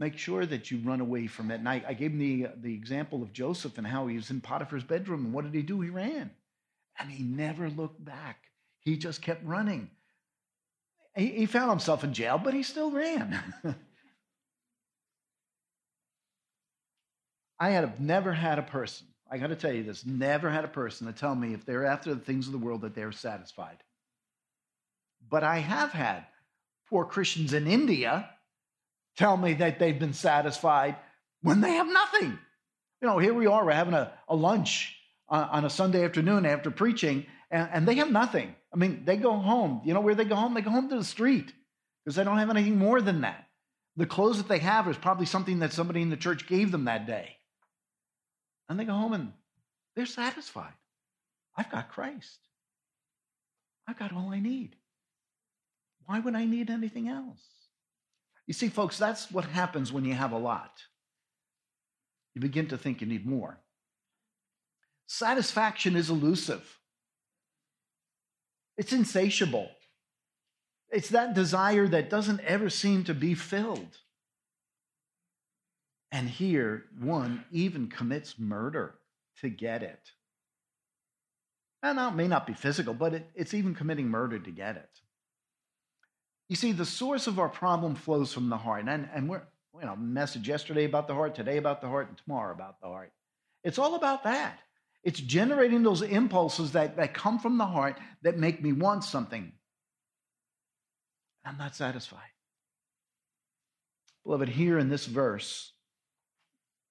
make sure that you run away from it. And I, I gave him the, the example of Joseph and how he was in Potiphar's bedroom. And what did he do? He ran. And he never looked back, he just kept running. He, he found himself in jail, but he still ran. I have never had a person, I got to tell you this, never had a person to tell me if they're after the things of the world that they're satisfied. But I have had poor Christians in India tell me that they've been satisfied when they have nothing. You know, here we are, we're having a, a lunch on, on a Sunday afternoon after preaching, and, and they have nothing. I mean, they go home. You know where they go home? They go home to the street because they don't have anything more than that. The clothes that they have is probably something that somebody in the church gave them that day. And they go home and they're satisfied. I've got Christ. I've got all I need. Why would I need anything else? You see, folks, that's what happens when you have a lot. You begin to think you need more. Satisfaction is elusive, it's insatiable. It's that desire that doesn't ever seem to be filled. And here, one even commits murder to get it. And that may not be physical, but it, it's even committing murder to get it. You see, the source of our problem flows from the heart. And, and we're, you know, message yesterday about the heart, today about the heart, and tomorrow about the heart. It's all about that. It's generating those impulses that, that come from the heart that make me want something. I'm not satisfied. Beloved, here in this verse,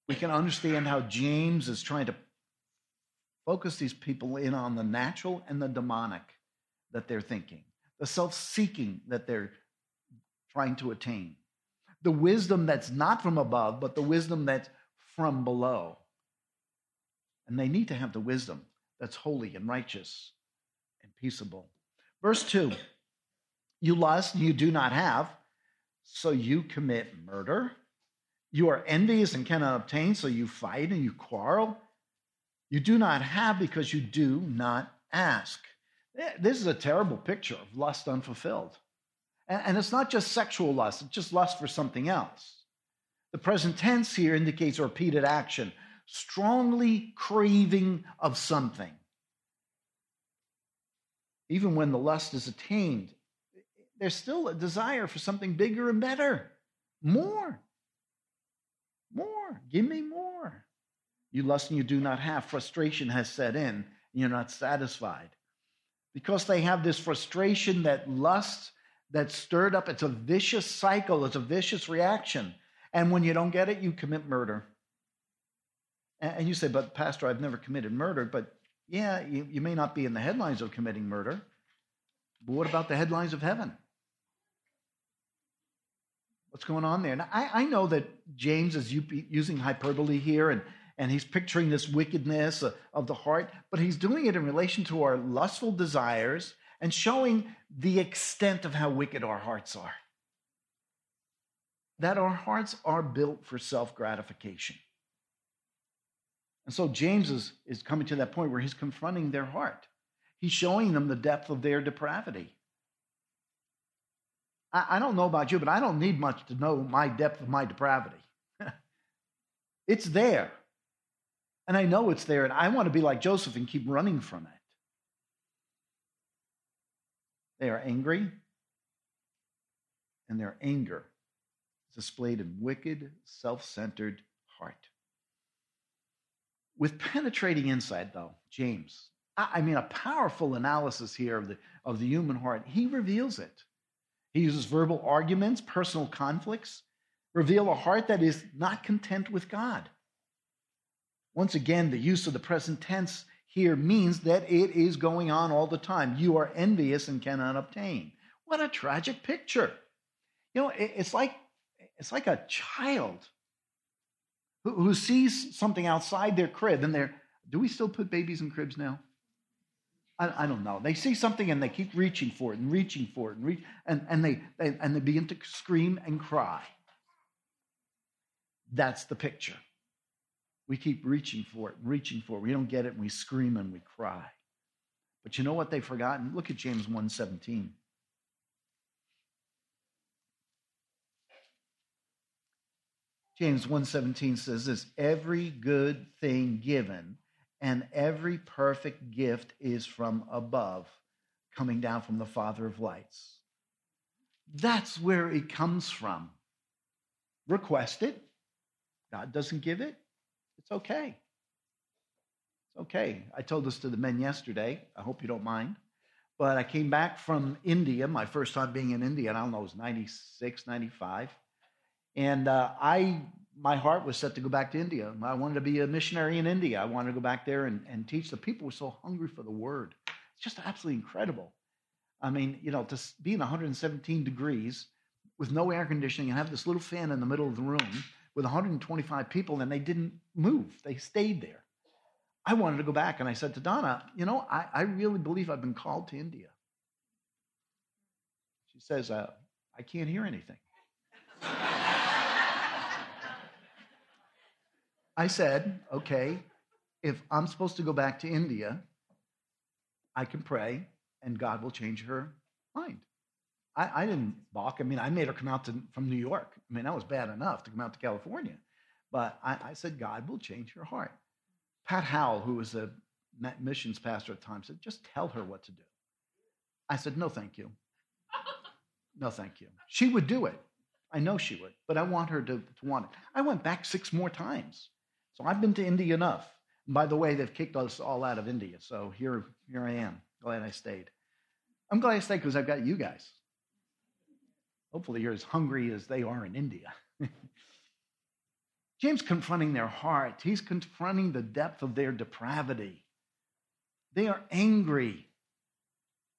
we can understand how James is trying to focus these people in on the natural and the demonic that they're thinking, the self seeking that they're trying to attain, the wisdom that's not from above, but the wisdom that's from below. And they need to have the wisdom that's holy and righteous and peaceable. Verse 2 You lust and you do not have, so you commit murder. You are envious and cannot obtain, so you fight and you quarrel. You do not have because you do not ask. Eh, this is a terrible picture of lust unfulfilled. And it's not just sexual lust, it's just lust for something else. The present tense here indicates repeated action, strongly craving of something. Even when the lust is attained, there's still a desire for something bigger and better, more. More. Give me more. You lust and you do not have. Frustration has set in, and you're not satisfied. Because they have this frustration that lust that's stirred up, it's a vicious cycle, it's a vicious reaction. And when you don't get it, you commit murder. And you say, but Pastor, I've never committed murder. But yeah, you, you may not be in the headlines of committing murder. But what about the headlines of heaven? What's going on there? Now, I, I know that James is using hyperbole here and, and he's picturing this wickedness of the heart, but he's doing it in relation to our lustful desires and showing the extent of how wicked our hearts are. That our hearts are built for self gratification. And so James is, is coming to that point where he's confronting their heart. He's showing them the depth of their depravity. I, I don't know about you, but I don't need much to know my depth of my depravity. it's there. And I know it's there, and I want to be like Joseph and keep running from it. They are angry, and their anger is displayed in wicked, self centered heart. With penetrating insight, though, James, I mean, a powerful analysis here of the, of the human heart, he reveals it. He uses verbal arguments, personal conflicts, reveal a heart that is not content with God. Once again, the use of the present tense here means that it is going on all the time. You are envious and cannot obtain. What a tragic picture. You know, it's like it's like a child who, who sees something outside their crib and they're do we still put babies in cribs now? I, I, don't know. They see something and they keep reaching for it and reaching for it and reach, and, and they, they and they begin to scream and cry. That's the picture. We keep reaching for it, reaching for it. We don't get it, and we scream and we cry. But you know what they've forgotten? Look at James 1:17. James 1:17 says this, every good thing given and every perfect gift is from above, coming down from the Father of lights. That's where it comes from. Request it. God doesn't give it. It's okay. It's okay. I told this to the men yesterday. I hope you don't mind. But I came back from India, my first time being in India, and I don't know, it was 96, 95. And uh, I my heart was set to go back to India. I wanted to be a missionary in India. I wanted to go back there and, and teach. The people were so hungry for the word. It's just absolutely incredible. I mean, you know, to be in 117 degrees with no air conditioning and have this little fan in the middle of the room with 125 people and they didn't move, they stayed there. I wanted to go back and I said to Donna, you know, I, I really believe I've been called to India. She says, uh, I can't hear anything. I said, okay, if I'm supposed to go back to India, I can pray and God will change her mind. I, I didn't balk. I mean, I made her come out to, from New York. I mean, that was bad enough to come out to California. But I, I said, God will change her heart. Pat Howell, who was a missions pastor at the time, said, just tell her what to do. I said, no, thank you. No, thank you. She would do it. I know she would, but I want her to, to want it. I went back six more times. So I've been to India enough. And by the way, they've kicked us all out of India. So here, here I am. Glad I stayed. I'm glad I stayed because I've got you guys. Hopefully, you're as hungry as they are in India. James confronting their heart. He's confronting the depth of their depravity. They are angry,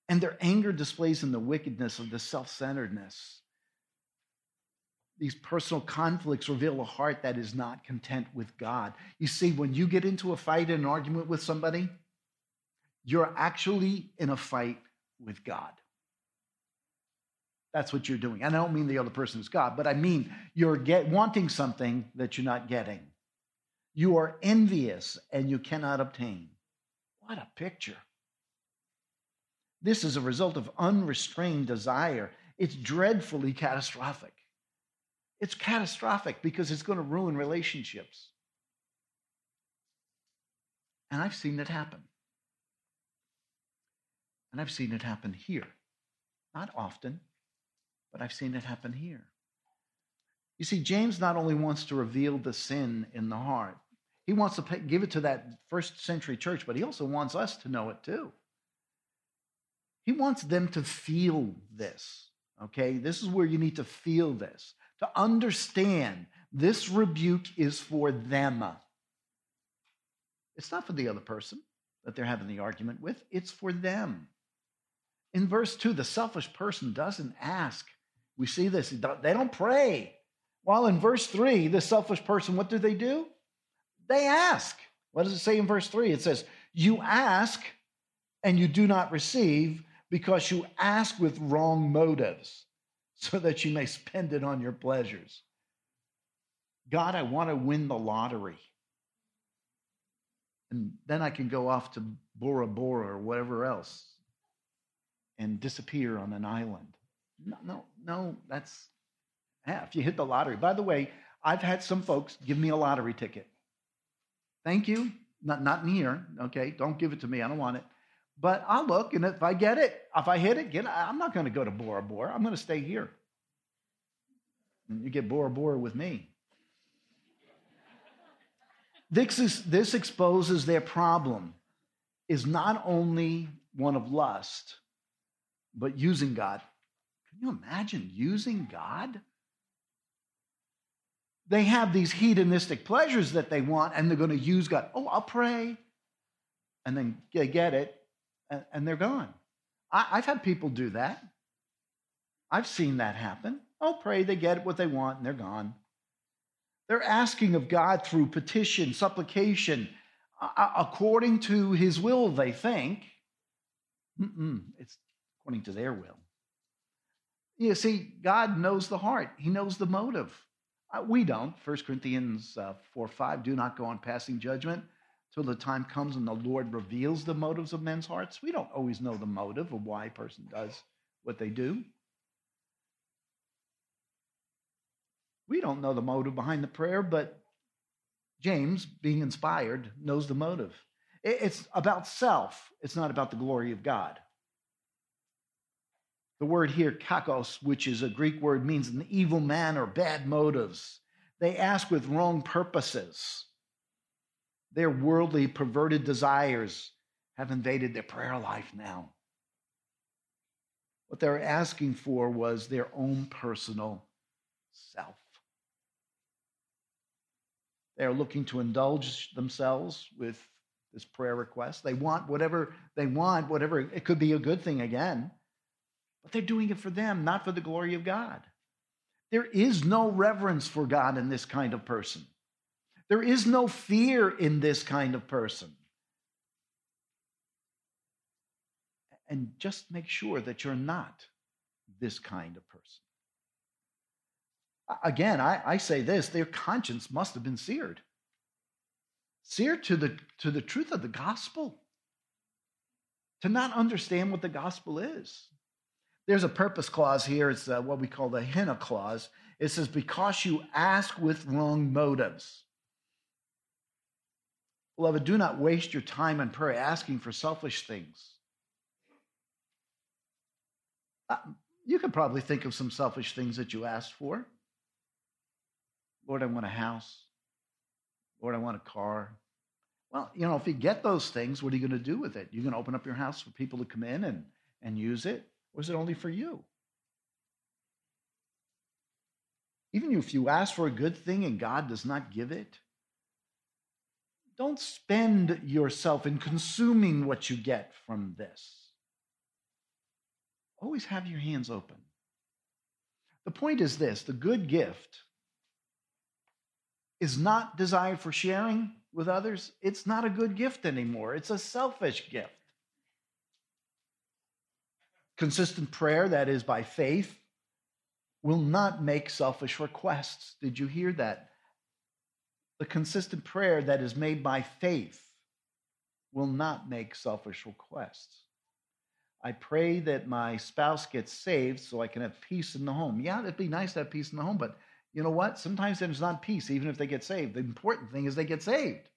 and their anger displays in the wickedness of the self centeredness. These personal conflicts reveal a heart that is not content with God. You see, when you get into a fight and an argument with somebody, you're actually in a fight with God. That's what you're doing. And I don't mean the other person is God, but I mean you're get, wanting something that you're not getting. You are envious and you cannot obtain. What a picture. This is a result of unrestrained desire. It's dreadfully catastrophic. It's catastrophic because it's going to ruin relationships. And I've seen it happen. And I've seen it happen here. Not often, but I've seen it happen here. You see, James not only wants to reveal the sin in the heart, he wants to give it to that first century church, but he also wants us to know it too. He wants them to feel this, okay? This is where you need to feel this, to understand this rebuke is for them. It's not for the other person that they're having the argument with, it's for them. In verse 2, the selfish person doesn't ask we see this. They don't pray. While in verse 3, the selfish person, what do they do? They ask. What does it say in verse 3? It says, You ask and you do not receive because you ask with wrong motives so that you may spend it on your pleasures. God, I want to win the lottery. And then I can go off to Bora Bora or whatever else and disappear on an island. No, no, no, that's if you hit the lottery. By the way, I've had some folks give me a lottery ticket. Thank you. Not not in here. Okay, don't give it to me. I don't want it. But I'll look, and if I get it, if I hit it, get it. I'm not going to go to Bora Bora. I'm going to stay here. And you get Bora Bora with me. This, is, this exposes their problem is not only one of lust, but using God you imagine using God? They have these hedonistic pleasures that they want, and they're going to use God. Oh, I'll pray. And then they get it, and they're gone. I've had people do that. I've seen that happen. Oh, pray, they get what they want, and they're gone. They're asking of God through petition, supplication, according to his will, they think. Mm-mm, it's according to their will. You see, God knows the heart, He knows the motive. Uh, we don't. 1 Corinthians uh, 4 5, do not go on passing judgment till the time comes and the Lord reveals the motives of men's hearts. We don't always know the motive of why a person does what they do. We don't know the motive behind the prayer, but James, being inspired, knows the motive. It's about self, it's not about the glory of God. The word here, kakos, which is a Greek word, means an evil man or bad motives. They ask with wrong purposes. Their worldly, perverted desires have invaded their prayer life now. What they're asking for was their own personal self. They're looking to indulge themselves with this prayer request. They want whatever they want, whatever, it could be a good thing again. But they're doing it for them, not for the glory of God. There is no reverence for God in this kind of person. There is no fear in this kind of person. And just make sure that you're not this kind of person. Again, I, I say this their conscience must have been seared. Seared to the, to the truth of the gospel. To not understand what the gospel is. There's a purpose clause here. It's uh, what we call the hina clause. It says, because you ask with wrong motives. Beloved, do not waste your time in prayer asking for selfish things. Uh, you could probably think of some selfish things that you asked for. Lord, I want a house. Lord, I want a car. Well, you know, if you get those things, what are you going to do with it? You're going to open up your house for people to come in and, and use it? Is it only for you? Even if you ask for a good thing and God does not give it, don't spend yourself in consuming what you get from this. Always have your hands open. The point is this the good gift is not desired for sharing with others. It's not a good gift anymore, it's a selfish gift. Consistent prayer, that is by faith, will not make selfish requests. Did you hear that? The consistent prayer that is made by faith will not make selfish requests. I pray that my spouse gets saved so I can have peace in the home. Yeah, it'd be nice to have peace in the home, but you know what? Sometimes there's not peace, even if they get saved. The important thing is they get saved.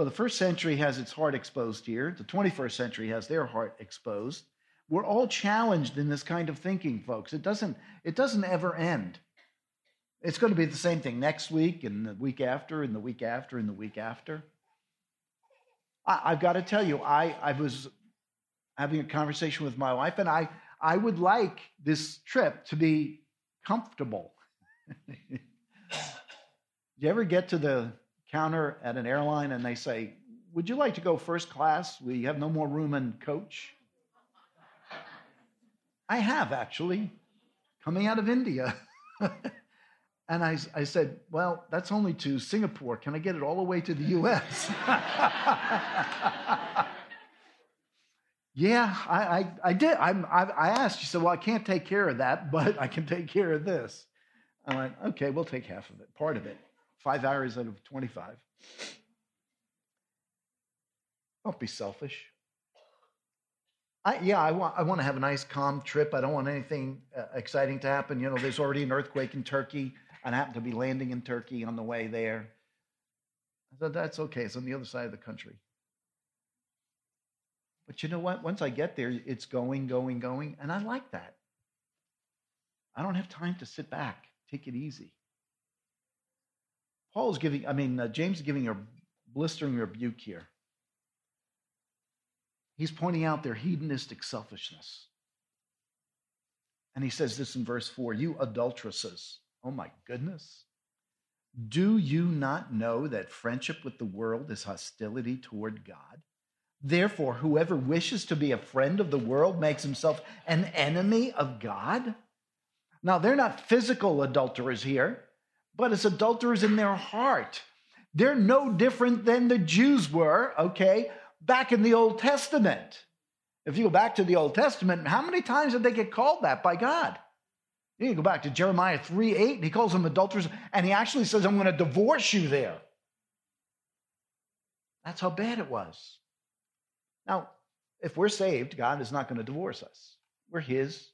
So the first century has its heart exposed here. The 21st century has their heart exposed. We're all challenged in this kind of thinking, folks. It doesn't, it doesn't ever end. It's going to be the same thing next week and the week after and the week after and the week after. I, have got to tell you, I, I was having a conversation with my wife, and I, I would like this trip to be comfortable. Do you ever get to the counter at an airline and they say, Would you like to go first class? We have no more room in coach. I have actually, coming out of India. and I, I said, Well, that's only to Singapore. Can I get it all the way to the US? yeah, I, I, I did. I, I asked. She said, Well, I can't take care of that, but I can take care of this. I went, Okay, we'll take half of it, part of it five hours out of 25. Don't be selfish. I, yeah, I want, I want to have a nice, calm trip. I don't want anything uh, exciting to happen. You know, there's already an earthquake in Turkey. I happen to be landing in Turkey on the way there. I said, that's okay. It's on the other side of the country. But you know what? Once I get there, it's going, going, going. And I like that. I don't have time to sit back, take it easy. Paul is giving, I mean, uh, James is giving a blistering rebuke here. He's pointing out their hedonistic selfishness. And he says this in verse 4 You adulteresses, oh my goodness. Do you not know that friendship with the world is hostility toward God? Therefore, whoever wishes to be a friend of the world makes himself an enemy of God. Now, they're not physical adulterers here but it's adulterers in their heart. They're no different than the Jews were, okay, back in the Old Testament. If you go back to the Old Testament, how many times did they get called that by God? You go back to Jeremiah 3 8, and he calls them adulterers, and he actually says, I'm going to divorce you there. That's how bad it was. Now, if we're saved, God is not going to divorce us. We're his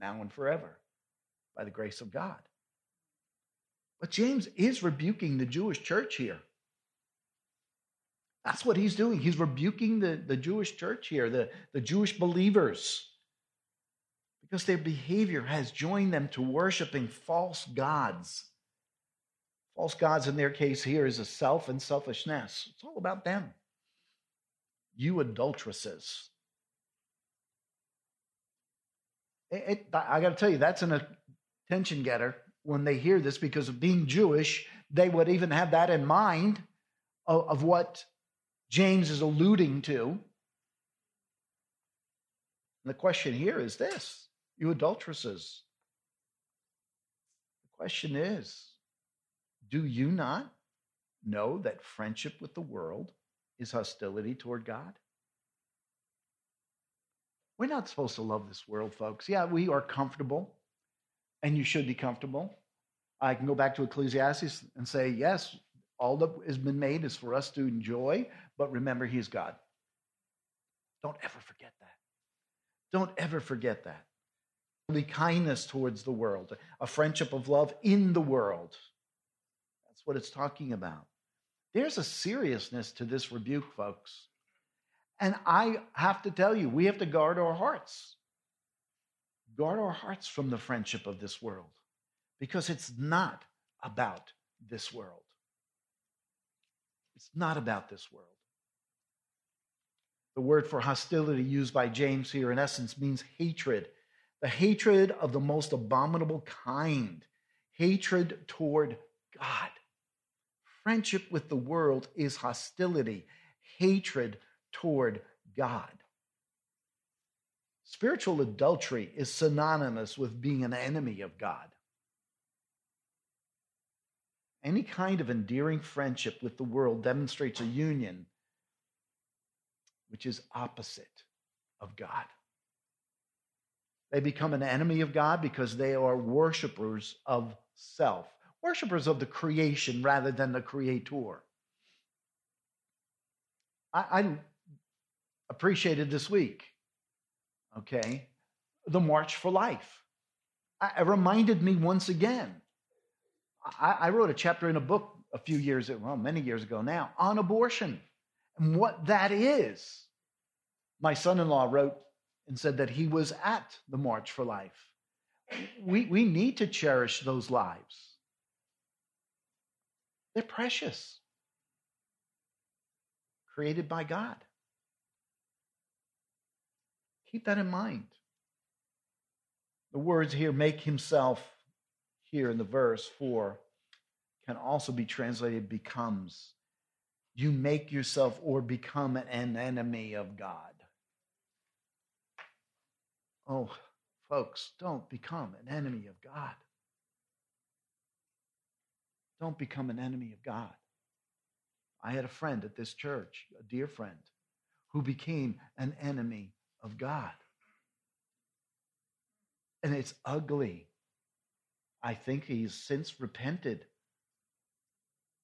now and forever by the grace of God. But James is rebuking the Jewish church here. That's what he's doing. He's rebuking the, the Jewish church here, the, the Jewish believers, because their behavior has joined them to worshiping false gods. False gods, in their case, here is a self and selfishness. It's all about them. You adulteresses. It, it, I got to tell you, that's an attention getter when they hear this because of being Jewish, they would even have that in mind of, of what James is alluding to. And the question here is this you adulteresses. The question is do you not know that friendship with the world is hostility toward God? We're not supposed to love this world, folks. Yeah, we are comfortable, and you should be comfortable. I can go back to Ecclesiastes and say, yes, all that has been made is for us to enjoy, but remember, He is God. Don't ever forget that. Don't ever forget that. The kindness towards the world, a friendship of love in the world. That's what it's talking about. There's a seriousness to this rebuke, folks. And I have to tell you, we have to guard our hearts. Guard our hearts from the friendship of this world because it's not about this world. It's not about this world. The word for hostility used by James here, in essence, means hatred. The hatred of the most abominable kind, hatred toward God. Friendship with the world is hostility, hatred toward God. Spiritual adultery is synonymous with being an enemy of God. Any kind of endearing friendship with the world demonstrates a union which is opposite of God. They become an enemy of God because they are worshipers of self, worshipers of the creation rather than the creator. I, I appreciated this week, okay, the March for Life. it reminded me once again. I, I wrote a chapter in a book a few years, ago, well, many years ago now, on abortion and what that is. My son in law wrote and said that he was at the March for Life. We, we need to cherish those lives, they're precious, created by God. Keep that in mind. The words here, make himself, here in the verse 4, can also be translated becomes you make yourself or become an enemy of God. Oh, folks, don't become an enemy of God. Don't become an enemy of God. I had a friend at this church, a dear friend, who became an enemy of God. And it's ugly. I think he's since repented,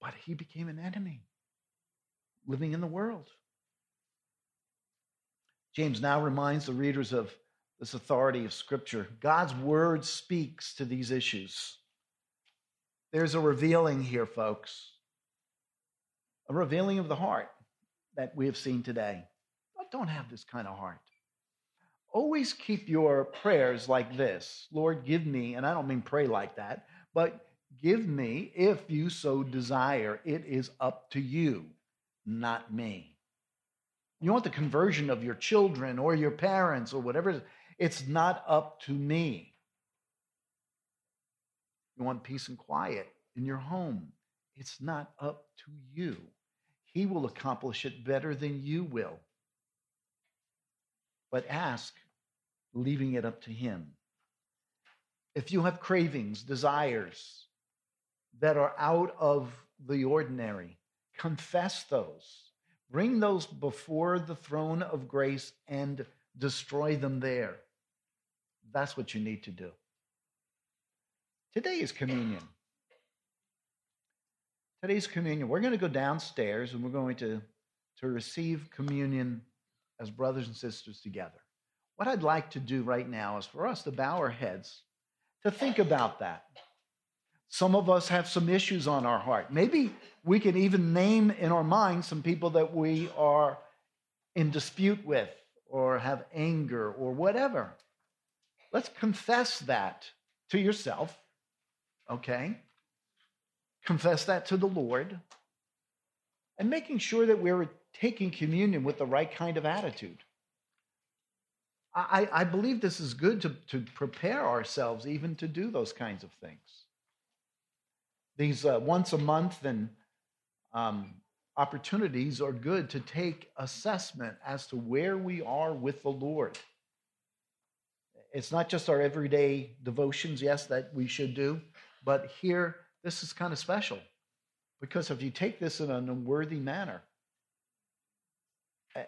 but he became an enemy living in the world. James now reminds the readers of this authority of Scripture. God's word speaks to these issues. There's a revealing here, folks, a revealing of the heart that we have seen today. I don't have this kind of heart. Always keep your prayers like this Lord, give me, and I don't mean pray like that, but give me if you so desire. It is up to you not me. You want the conversion of your children or your parents or whatever. It's not up to me. You want peace and quiet in your home. It's not up to you. He will accomplish it better than you will. But ask, leaving it up to Him. If you have cravings, desires that are out of the ordinary, confess those, bring those before the throne of grace and destroy them there. That's what you need to do. Today is communion. Today's communion. We're going to go downstairs and we're going to, to receive communion as brothers and sisters together. What I'd like to do right now is for us to bow our heads to think about that. Some of us have some issues on our heart. Maybe we can even name in our mind some people that we are in dispute with or have anger or whatever. Let's confess that to yourself, okay? Confess that to the Lord and making sure that we're taking communion with the right kind of attitude. I, I believe this is good to, to prepare ourselves even to do those kinds of things these uh, once a month and um, opportunities are good to take assessment as to where we are with the Lord. It's not just our everyday devotions, yes, that we should do, but here, this is kind of special because if you take this in an unworthy manner,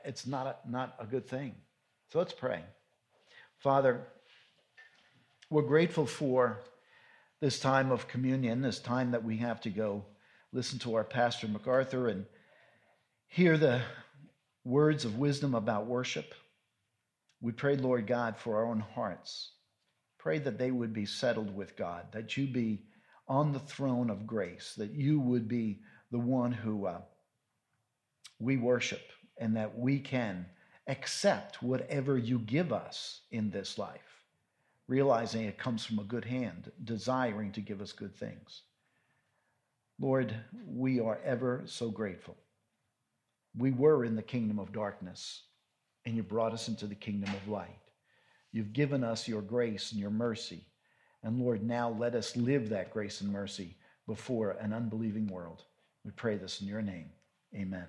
it's not a, not a good thing. So let's pray. Father, we're grateful for this time of communion, this time that we have to go listen to our pastor MacArthur and hear the words of wisdom about worship. We pray, Lord God, for our own hearts. Pray that they would be settled with God, that you be on the throne of grace, that you would be the one who uh, we worship, and that we can accept whatever you give us in this life, realizing it comes from a good hand, desiring to give us good things. Lord, we are ever so grateful. We were in the kingdom of darkness, and you brought us into the kingdom of light. You've given us your grace and your mercy. And Lord, now let us live that grace and mercy before an unbelieving world. We pray this in your name. Amen.